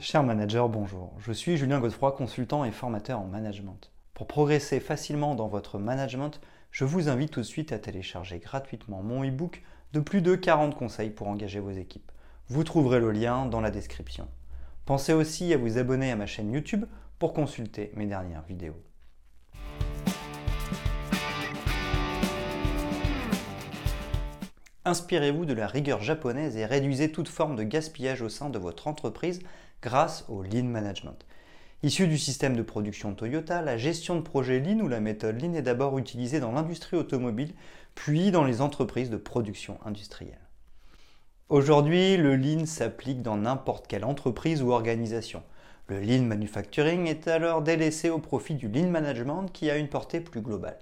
Cher manager, bonjour. Je suis Julien Godefroy, consultant et formateur en management. Pour progresser facilement dans votre management, je vous invite tout de suite à télécharger gratuitement mon e-book de plus de 40 conseils pour engager vos équipes. Vous trouverez le lien dans la description. Pensez aussi à vous abonner à ma chaîne YouTube pour consulter mes dernières vidéos. Inspirez-vous de la rigueur japonaise et réduisez toute forme de gaspillage au sein de votre entreprise grâce au Lean Management. Issu du système de production Toyota, la gestion de projet Lean ou la méthode Lean est d'abord utilisée dans l'industrie automobile, puis dans les entreprises de production industrielle. Aujourd'hui, le Lean s'applique dans n'importe quelle entreprise ou organisation. Le Lean Manufacturing est alors délaissé au profit du Lean Management qui a une portée plus globale.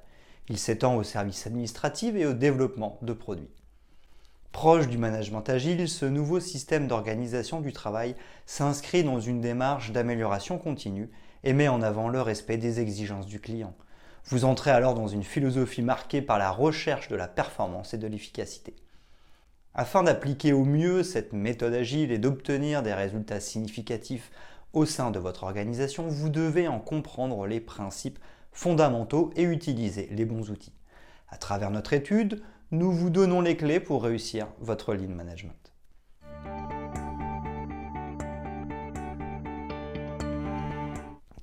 Il s'étend aux services administratifs et au développement de produits. Proche du management agile, ce nouveau système d'organisation du travail s'inscrit dans une démarche d'amélioration continue et met en avant le respect des exigences du client. Vous entrez alors dans une philosophie marquée par la recherche de la performance et de l'efficacité. Afin d'appliquer au mieux cette méthode agile et d'obtenir des résultats significatifs au sein de votre organisation, vous devez en comprendre les principes fondamentaux et utiliser les bons outils. À travers notre étude, nous vous donnons les clés pour réussir votre lean management.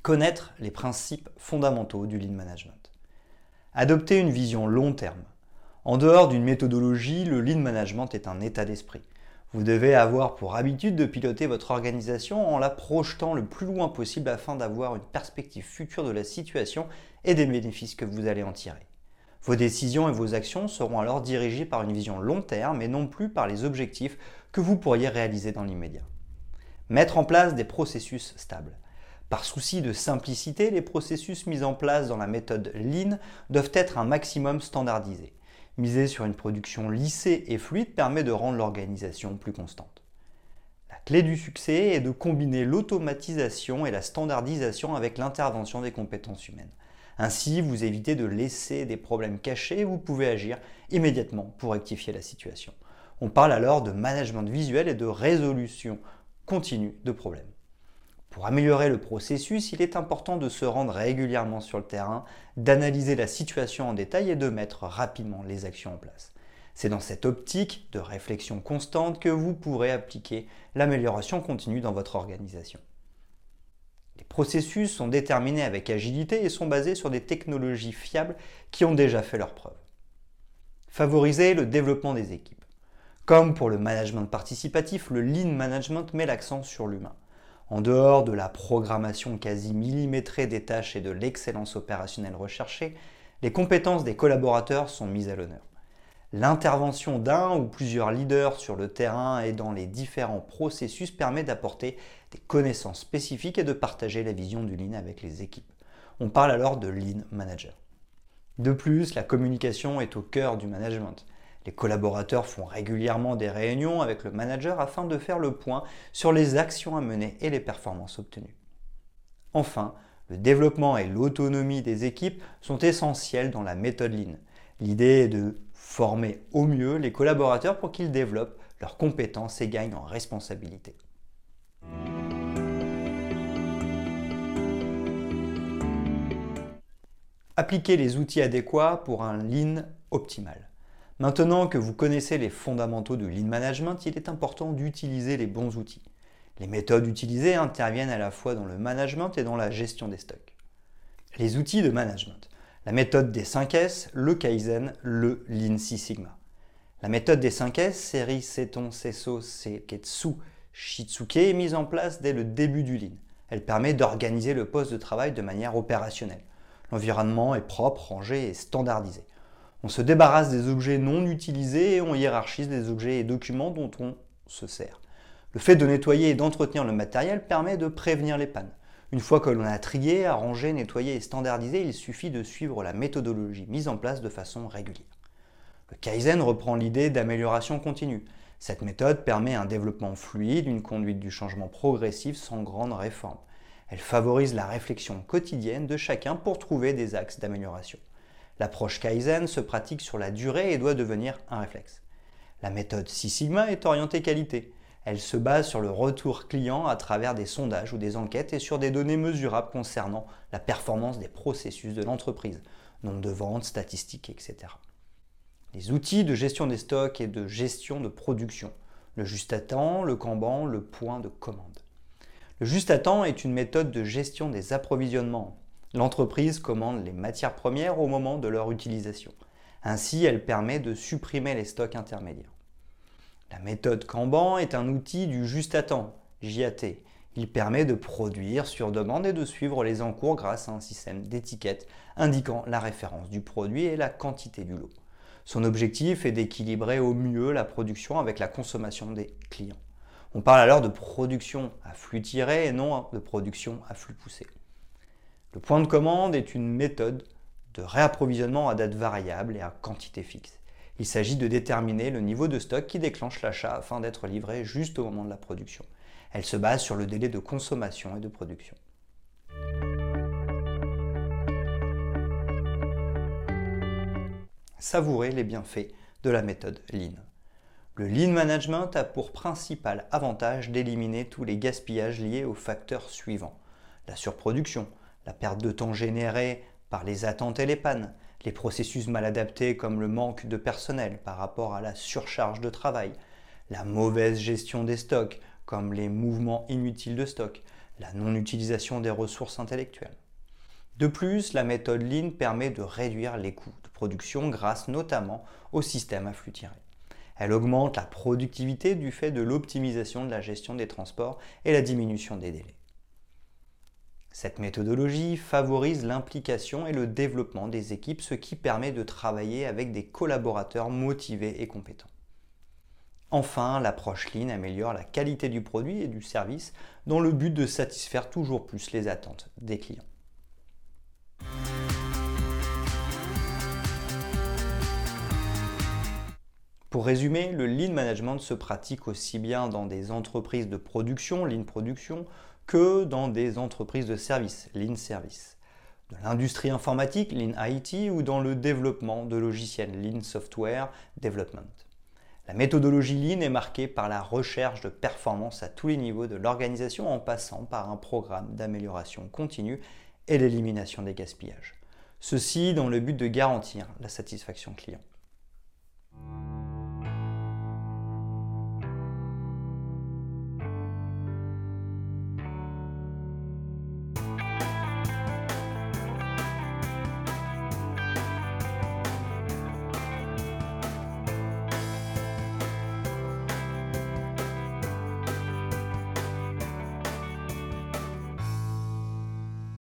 Connaître les principes fondamentaux du lean management. Adopter une vision long terme. En dehors d'une méthodologie, le lean management est un état d'esprit. Vous devez avoir pour habitude de piloter votre organisation en la projetant le plus loin possible afin d'avoir une perspective future de la situation et des bénéfices que vous allez en tirer. Vos décisions et vos actions seront alors dirigées par une vision long terme et non plus par les objectifs que vous pourriez réaliser dans l'immédiat. Mettre en place des processus stables. Par souci de simplicité, les processus mis en place dans la méthode Lean doivent être un maximum standardisés. Miser sur une production lissée et fluide permet de rendre l'organisation plus constante. La clé du succès est de combiner l'automatisation et la standardisation avec l'intervention des compétences humaines. Ainsi, vous évitez de laisser des problèmes cachés et vous pouvez agir immédiatement pour rectifier la situation. On parle alors de management visuel et de résolution continue de problèmes. Pour améliorer le processus, il est important de se rendre régulièrement sur le terrain, d'analyser la situation en détail et de mettre rapidement les actions en place. C'est dans cette optique de réflexion constante que vous pourrez appliquer l'amélioration continue dans votre organisation. Les processus sont déterminés avec agilité et sont basés sur des technologies fiables qui ont déjà fait leurs preuves. Favoriser le développement des équipes. Comme pour le management participatif, le lean management met l'accent sur l'humain. En dehors de la programmation quasi millimétrée des tâches et de l'excellence opérationnelle recherchée, les compétences des collaborateurs sont mises à l'honneur. L'intervention d'un ou plusieurs leaders sur le terrain et dans les différents processus permet d'apporter des connaissances spécifiques et de partager la vision du Lean avec les équipes. On parle alors de Lean Manager. De plus, la communication est au cœur du management. Les collaborateurs font régulièrement des réunions avec le manager afin de faire le point sur les actions à mener et les performances obtenues. Enfin, le développement et l'autonomie des équipes sont essentiels dans la méthode Lean. L'idée est de former au mieux les collaborateurs pour qu'ils développent leurs compétences et gagnent en responsabilité. Appliquez les outils adéquats pour un lean optimal. Maintenant que vous connaissez les fondamentaux du lean management, il est important d'utiliser les bons outils. Les méthodes utilisées interviennent à la fois dans le management et dans la gestion des stocks. Les outils de management la méthode des 5S, le Kaizen, le Lean Six Sigma. La méthode des 5S, série Seton, Seso, Seketsu, Shitsuke, est mise en place dès le début du Lean. Elle permet d'organiser le poste de travail de manière opérationnelle. L'environnement est propre, rangé et standardisé. On se débarrasse des objets non utilisés et on hiérarchise les objets et documents dont on se sert. Le fait de nettoyer et d'entretenir le matériel permet de prévenir les pannes. Une fois que l'on a trié, arrangé, nettoyé et standardisé, il suffit de suivre la méthodologie mise en place de façon régulière. Le Kaizen reprend l'idée d'amélioration continue. Cette méthode permet un développement fluide, une conduite du changement progressif sans grande réforme. Elle favorise la réflexion quotidienne de chacun pour trouver des axes d'amélioration. L'approche Kaizen se pratique sur la durée et doit devenir un réflexe. La méthode Six Sigma est orientée qualité. Elle se base sur le retour client à travers des sondages ou des enquêtes et sur des données mesurables concernant la performance des processus de l'entreprise, nombre de ventes, statistiques, etc. Les outils de gestion des stocks et de gestion de production, le juste à temps, le Kanban, le point de commande. Le juste à temps est une méthode de gestion des approvisionnements. L'entreprise commande les matières premières au moment de leur utilisation. Ainsi, elle permet de supprimer les stocks intermédiaires. La méthode Kanban est un outil du juste à temps, JAT. Il permet de produire sur demande et de suivre les encours grâce à un système d'étiquettes indiquant la référence du produit et la quantité du lot. Son objectif est d'équilibrer au mieux la production avec la consommation des clients. On parle alors de production à flux tiré et non de production à flux poussé. Le point de commande est une méthode de réapprovisionnement à date variable et à quantité fixe. Il s'agit de déterminer le niveau de stock qui déclenche l'achat afin d'être livré juste au moment de la production. Elle se base sur le délai de consommation et de production. Savourez les bienfaits de la méthode Lean. Le Lean Management a pour principal avantage d'éliminer tous les gaspillages liés aux facteurs suivants. La surproduction, la perte de temps générée par les attentes et les pannes, les processus mal adaptés comme le manque de personnel par rapport à la surcharge de travail, la mauvaise gestion des stocks comme les mouvements inutiles de stock, la non-utilisation des ressources intellectuelles. De plus, la méthode Lean permet de réduire les coûts de production grâce notamment au système à flux tiré. Elle augmente la productivité du fait de l'optimisation de la gestion des transports et la diminution des délais. Cette méthodologie favorise l'implication et le développement des équipes, ce qui permet de travailler avec des collaborateurs motivés et compétents. Enfin, l'approche Lean améliore la qualité du produit et du service dans le but de satisfaire toujours plus les attentes des clients. Pour résumer, le lean management se pratique aussi bien dans des entreprises de production, lean production, que dans des entreprises de service, Lean Service, de l'industrie informatique, Lean IT, ou dans le développement de logiciels, Lean Software Development. La méthodologie Lean est marquée par la recherche de performance à tous les niveaux de l'organisation en passant par un programme d'amélioration continue et l'élimination des gaspillages. Ceci dans le but de garantir la satisfaction client.